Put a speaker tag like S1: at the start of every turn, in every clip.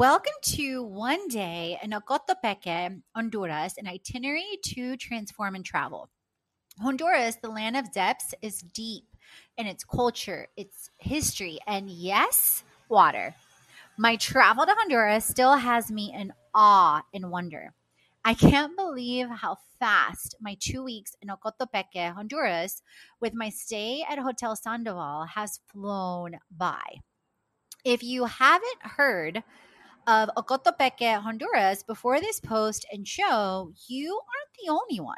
S1: Welcome to One Day in Ocotepeque, Honduras, an itinerary to transform and travel. Honduras, the land of depths, is deep in its culture, its history, and yes, water. My travel to Honduras still has me in awe and wonder. I can't believe how fast my two weeks in Ocotepeque, Honduras, with my stay at Hotel Sandoval, has flown by. If you haven't heard, of Ocotepeque, Honduras, before this post and show, you aren't the only one.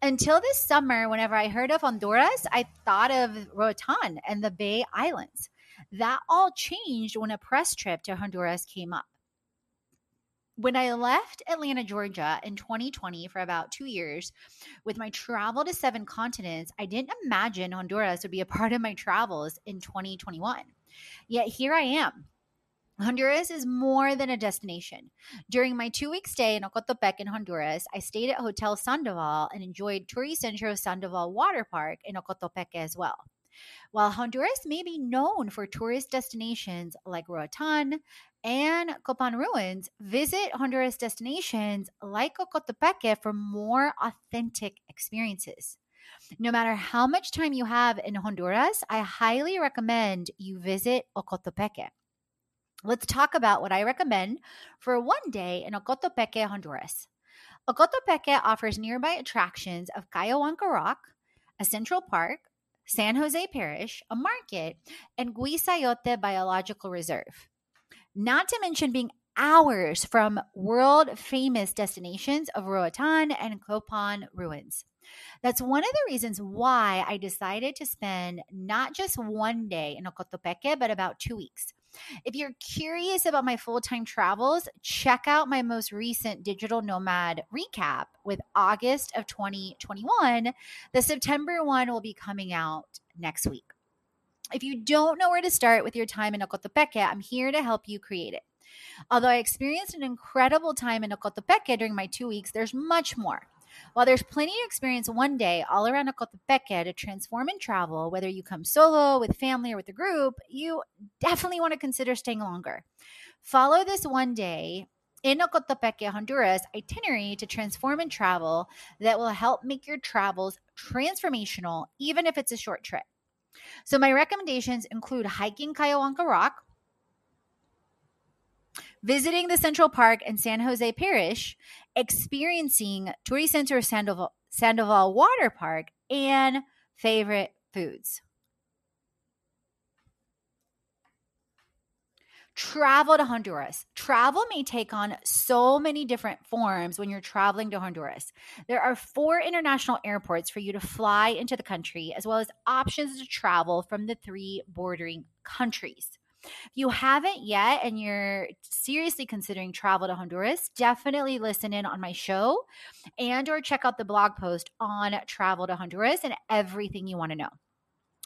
S1: Until this summer, whenever I heard of Honduras, I thought of Roatan and the Bay Islands. That all changed when a press trip to Honduras came up. When I left Atlanta, Georgia in 2020 for about two years with my travel to seven continents, I didn't imagine Honduras would be a part of my travels in 2021. Yet here I am, Honduras is more than a destination. During my two week stay in Ocotepeque in Honduras, I stayed at Hotel Sandoval and enjoyed Turicentro Sandoval Water Park in Ocotepeque as well. While Honduras may be known for tourist destinations like Roatan and Copan Ruins, visit Honduras destinations like Ocotepeque for more authentic experiences. No matter how much time you have in Honduras, I highly recommend you visit Ocotepeque. Let's talk about what I recommend for one day in Ocotepeque, Honduras. Ocotepeque offers nearby attractions of Cayahuanca Rock, a central park, San Jose Parish, a market, and Guisayote Biological Reserve. Not to mention being hours from world famous destinations of Roatan and Copan ruins. That's one of the reasons why I decided to spend not just one day in Ocotepeque, but about two weeks. If you're curious about my full time travels, check out my most recent digital nomad recap with August of 2021. The September one will be coming out next week. If you don't know where to start with your time in Ocotepeque, I'm here to help you create it. Although I experienced an incredible time in Ocotepeque during my two weeks, there's much more. While there's plenty to experience one day all around Ocotepeque to transform and travel, whether you come solo, with family, or with a group, you definitely want to consider staying longer. Follow this one day in Ocotepeque, Honduras itinerary to transform and travel that will help make your travels transformational, even if it's a short trip. So, my recommendations include hiking Cayahuanca Rock, visiting the Central Park and San Jose Parish, experiencing Turicentro Sandoval, Sandoval Water Park, and favorite foods. Travel to Honduras. Travel may take on so many different forms when you're traveling to Honduras. There are four international airports for you to fly into the country, as well as options to travel from the three bordering countries. If you haven't yet and you're seriously considering travel to Honduras, definitely listen in on my show and or check out the blog post on travel to Honduras and everything you want to know.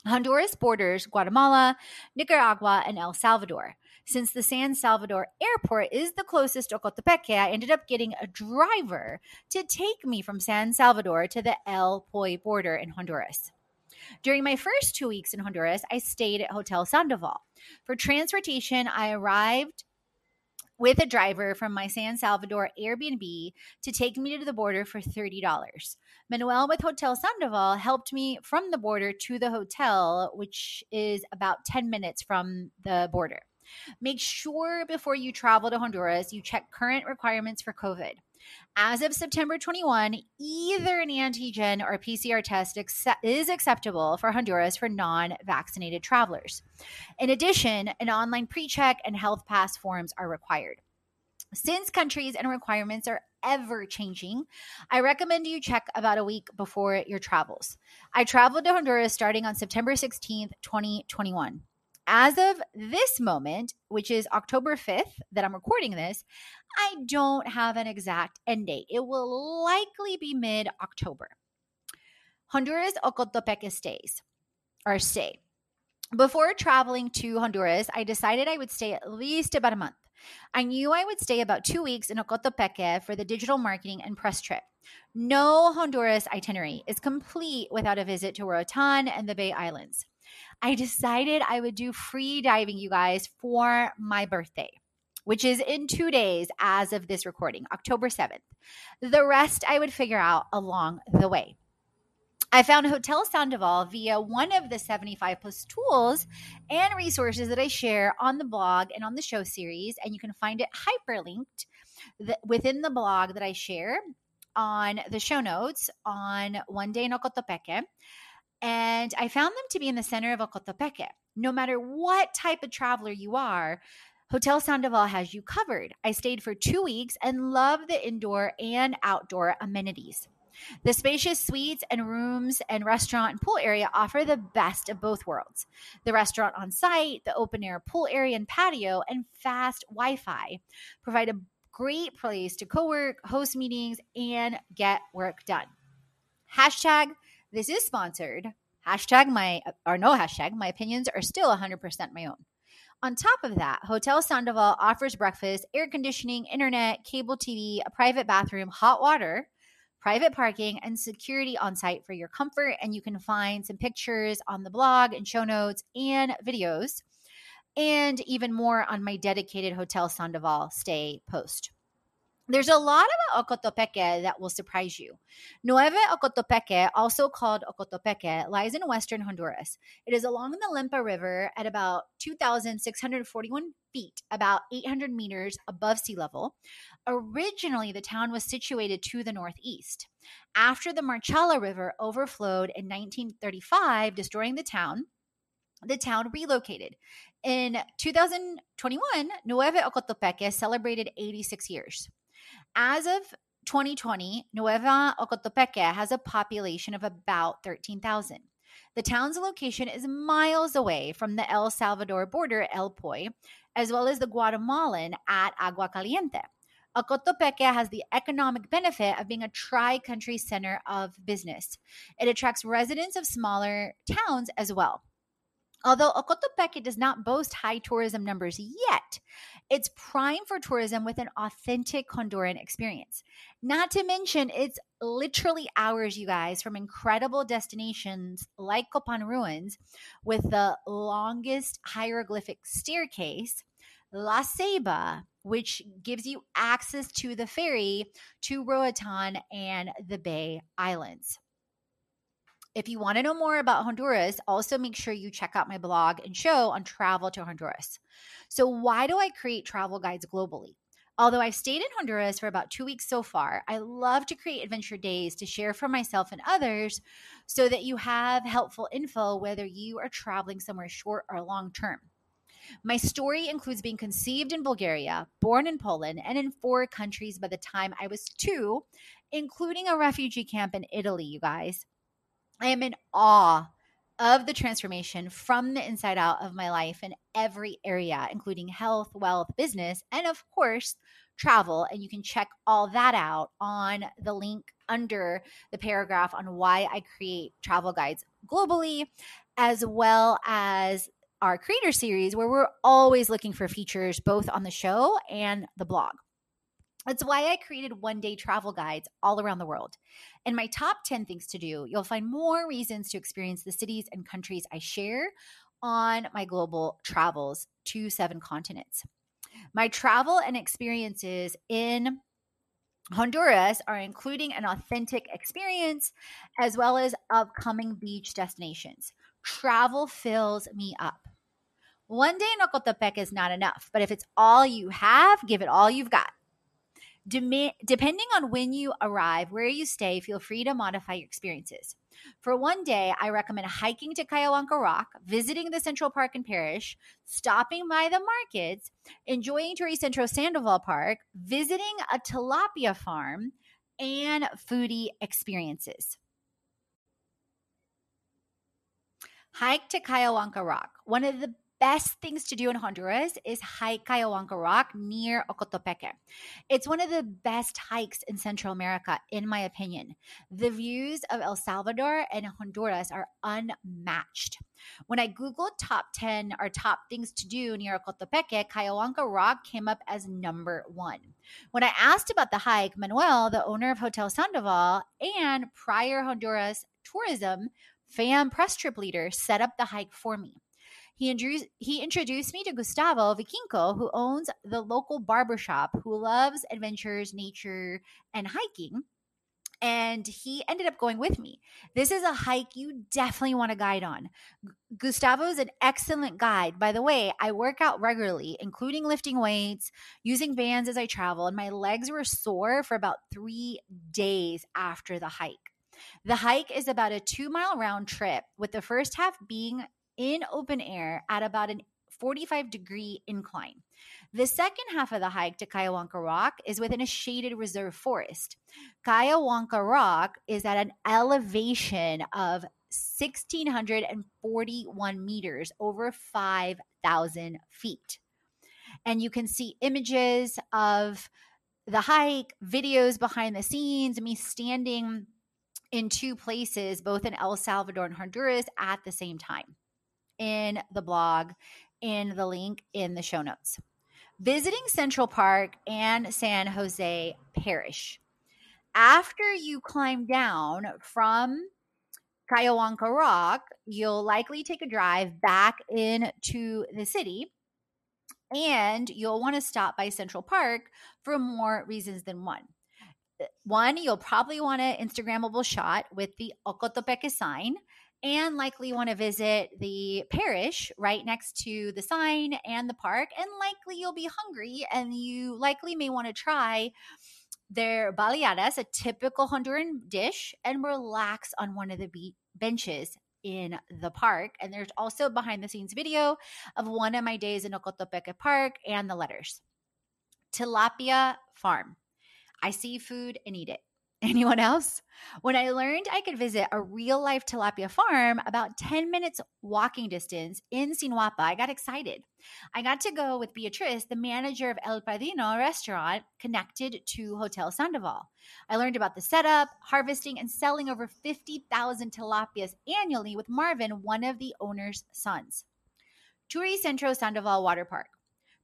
S1: Honduras borders Guatemala, Nicaragua, and El Salvador. Since the San Salvador airport is the closest to Ocotepeque, I ended up getting a driver to take me from San Salvador to the El Poy border in Honduras. During my first two weeks in Honduras, I stayed at Hotel Sandoval. For transportation, I arrived with a driver from my San Salvador Airbnb to take me to the border for $30. Manuel with Hotel Sandoval helped me from the border to the hotel, which is about 10 minutes from the border. Make sure before you travel to Honduras, you check current requirements for COVID. As of September 21, either an antigen or PCR test is acceptable for Honduras for non vaccinated travelers. In addition, an online pre check and health pass forms are required. Since countries and requirements are ever changing, I recommend you check about a week before your travels. I traveled to Honduras starting on September 16th, 2021. As of this moment, which is October 5th that I'm recording this, I don't have an exact end date. It will likely be mid October. Honduras Ocotepeque stays or stay. Before traveling to Honduras, I decided I would stay at least about a month. I knew I would stay about two weeks in Ocotepeque for the digital marketing and press trip. No Honduras itinerary is complete without a visit to Roatan and the Bay Islands. I decided I would do free diving, you guys, for my birthday, which is in two days as of this recording, October 7th. The rest I would figure out along the way. I found Hotel Sandoval via one of the 75 plus tools and resources that I share on the blog and on the show series. And you can find it hyperlinked within the blog that I share on the show notes on One Day in Ocotepeque. And I found them to be in the center of Ocotepeque. No matter what type of traveler you are, Hotel Sandoval has you covered. I stayed for two weeks and love the indoor and outdoor amenities. The spacious suites and rooms and restaurant and pool area offer the best of both worlds. The restaurant on site, the open air pool area and patio, and fast Wi Fi provide a great place to co work, host meetings, and get work done. Hashtag this is sponsored. Hashtag my, or no hashtag, my opinions are still 100% my own. On top of that, Hotel Sandoval offers breakfast, air conditioning, internet, cable TV, a private bathroom, hot water, private parking, and security on site for your comfort. And you can find some pictures on the blog and show notes and videos, and even more on my dedicated Hotel Sandoval stay post. There's a lot about Ocotepeque that will surprise you. Nueva Ocotepeque, also called Ocotepeque, lies in western Honduras. It is along the Lempa River at about 2,641 feet, about 800 meters above sea level. Originally, the town was situated to the northeast. After the Marchala River overflowed in 1935, destroying the town, the town relocated. In 2021, Nueva Ocotepeque celebrated 86 years. As of 2020, Nueva Ocotepeque has a population of about 13,000. The town's location is miles away from the El Salvador border, El Poy, as well as the Guatemalan at Agua Caliente. Ocotepeque has the economic benefit of being a tri country center of business. It attracts residents of smaller towns as well. Although Ocotepeque does not boast high tourism numbers yet, it's prime for tourism with an authentic Honduran experience. Not to mention, it's literally hours, you guys, from incredible destinations like Copan Ruins with the longest hieroglyphic staircase, La Ceiba, which gives you access to the ferry to Roatan and the Bay Islands. If you want to know more about Honduras, also make sure you check out my blog and show on travel to Honduras. So, why do I create travel guides globally? Although I've stayed in Honduras for about two weeks so far, I love to create adventure days to share for myself and others so that you have helpful info whether you are traveling somewhere short or long term. My story includes being conceived in Bulgaria, born in Poland, and in four countries by the time I was two, including a refugee camp in Italy, you guys. I am in awe of the transformation from the inside out of my life in every area, including health, wealth, business, and of course, travel. And you can check all that out on the link under the paragraph on why I create travel guides globally, as well as our creator series, where we're always looking for features both on the show and the blog. That's why I created one day travel guides all around the world. In my top 10 things to do, you'll find more reasons to experience the cities and countries I share on my global travels to seven continents. My travel and experiences in Honduras are including an authentic experience as well as upcoming beach destinations. Travel fills me up. One day in Ocotepeque is not enough, but if it's all you have, give it all you've got. Dem- depending on when you arrive, where you stay, feel free to modify your experiences. For one day, I recommend hiking to Cayahuanca Rock, visiting the Central Park and Parish, stopping by the markets, enjoying Centro Sandoval Park, visiting a tilapia farm, and foodie experiences. Hike to Cayahuanca Rock. One of the best things to do in Honduras is hike Cayahuanca Rock near Ocotepeque. It's one of the best hikes in Central America, in my opinion. The views of El Salvador and Honduras are unmatched. When I Googled top 10 or top things to do near Ocotepeque, Cayahuanca Rock came up as number one. When I asked about the hike, Manuel, the owner of Hotel Sandoval and prior Honduras tourism fan press trip leader, set up the hike for me. He introduced, he introduced me to Gustavo Vikinko, who owns the local barbershop, who loves adventures, nature, and hiking. And he ended up going with me. This is a hike you definitely want to guide on. Gustavo is an excellent guide. By the way, I work out regularly, including lifting weights, using bands as I travel, and my legs were sore for about three days after the hike. The hike is about a two mile round trip, with the first half being in open air at about an 45 degree incline. The second half of the hike to Cayahuanca Rock is within a shaded reserve forest. Cayahuanca Rock is at an elevation of 1,641 meters, over 5,000 feet. And you can see images of the hike, videos behind the scenes, me standing in two places, both in El Salvador and Honduras at the same time in the blog, in the link in the show notes. Visiting Central Park and San Jose Parish. After you climb down from Cayahuanca Rock, you'll likely take a drive back into the city and you'll want to stop by Central Park for more reasons than one. One, you'll probably want an Instagrammable shot with the Ocotepeque sign and likely want to visit the parish right next to the sign and the park. And likely you'll be hungry and you likely may want to try their baleadas, a typical Honduran dish, and relax on one of the be- benches in the park. And there's also behind the scenes video of one of my days in Ocotepeque Park and the letters. Tilapia Farm. I see food and eat it. Anyone else? When I learned I could visit a real life tilapia farm about 10 minutes walking distance in Sinuapa, I got excited. I got to go with Beatrice, the manager of El Padrino restaurant connected to Hotel Sandoval. I learned about the setup, harvesting, and selling over 50,000 tilapias annually with Marvin, one of the owner's sons. Turi Centro Sandoval Water Park.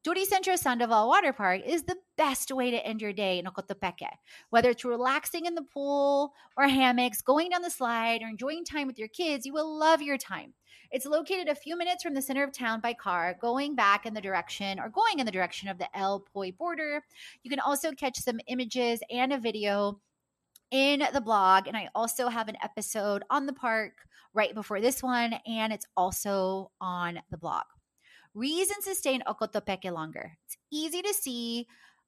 S1: Turi Centro Sandoval Water Park is the best way to end your day in Ocotepeque. Whether it's relaxing in the pool or hammocks, going down the slide, or enjoying time with your kids, you will love your time. It's located a few minutes from the center of town by car, going back in the direction or going in the direction of the El Poy border. You can also catch some images and a video in the blog. And I also have an episode on the park right before this one, and it's also on the blog. Reasons to stay in Ocotepeque longer. It's easy to see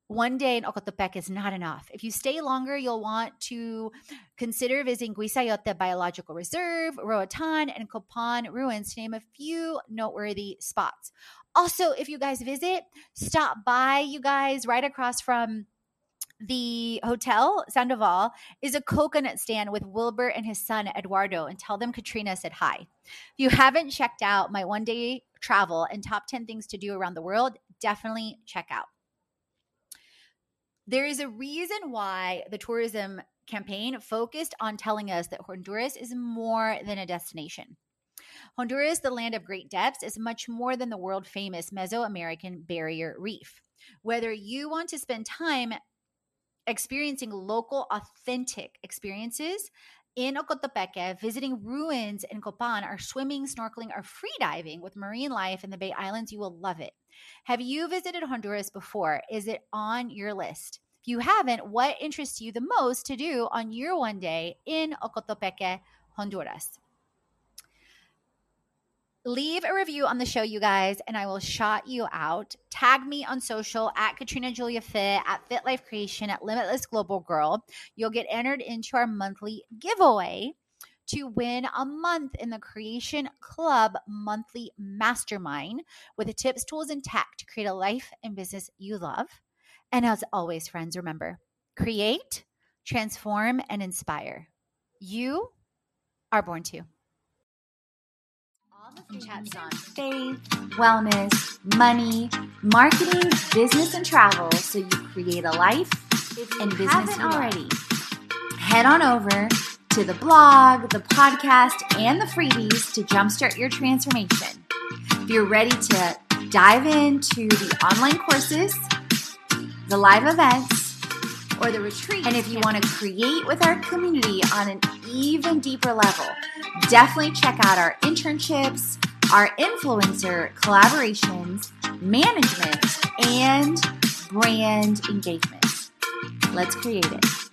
S1: one day in Ocotepeque is not enough. If you stay longer, you'll want to consider visiting Guisayote Biological Reserve, Roatan, and Copan ruins to name a few noteworthy spots. Also, if you guys visit, stop by, you guys, right across from the hotel Sandoval is a coconut stand with Wilbur and his son Eduardo and tell them Katrina said hi. If you haven't checked out my one day travel and top 10 things to do around the world, definitely check out. There is a reason why the tourism campaign focused on telling us that Honduras is more than a destination. Honduras, the land of great depths, is much more than the world famous Mesoamerican barrier reef. Whether you want to spend time experiencing local, authentic experiences in Ocotepeque, visiting ruins in Copan, or swimming, snorkeling, or freediving with marine life in the Bay Islands, you will love it. Have you visited Honduras before? Is it on your list? If you haven't, what interests you the most to do on your one day in Ocotepeque, Honduras? Leave a review on the show, you guys, and I will shout you out. Tag me on social at Katrina Julia Fit, at Fit Life Creation, at Limitless Global Girl. You'll get entered into our monthly giveaway to win a month in the Creation Club monthly mastermind with the tips, tools, and tech to create a life and business you love. And as always, friends, remember create, transform, and inspire. You are born to. Chats on faith, wellness, money, marketing, business, and travel so you create a life and business already. Head on over to the blog, the podcast, and the freebies to jumpstart your transformation. If you're ready to dive into the online courses, the live events, or the retreat, and if you want to create with our community on an even deeper level, definitely check out our internships, our influencer collaborations, management, and brand engagement. Let's create it.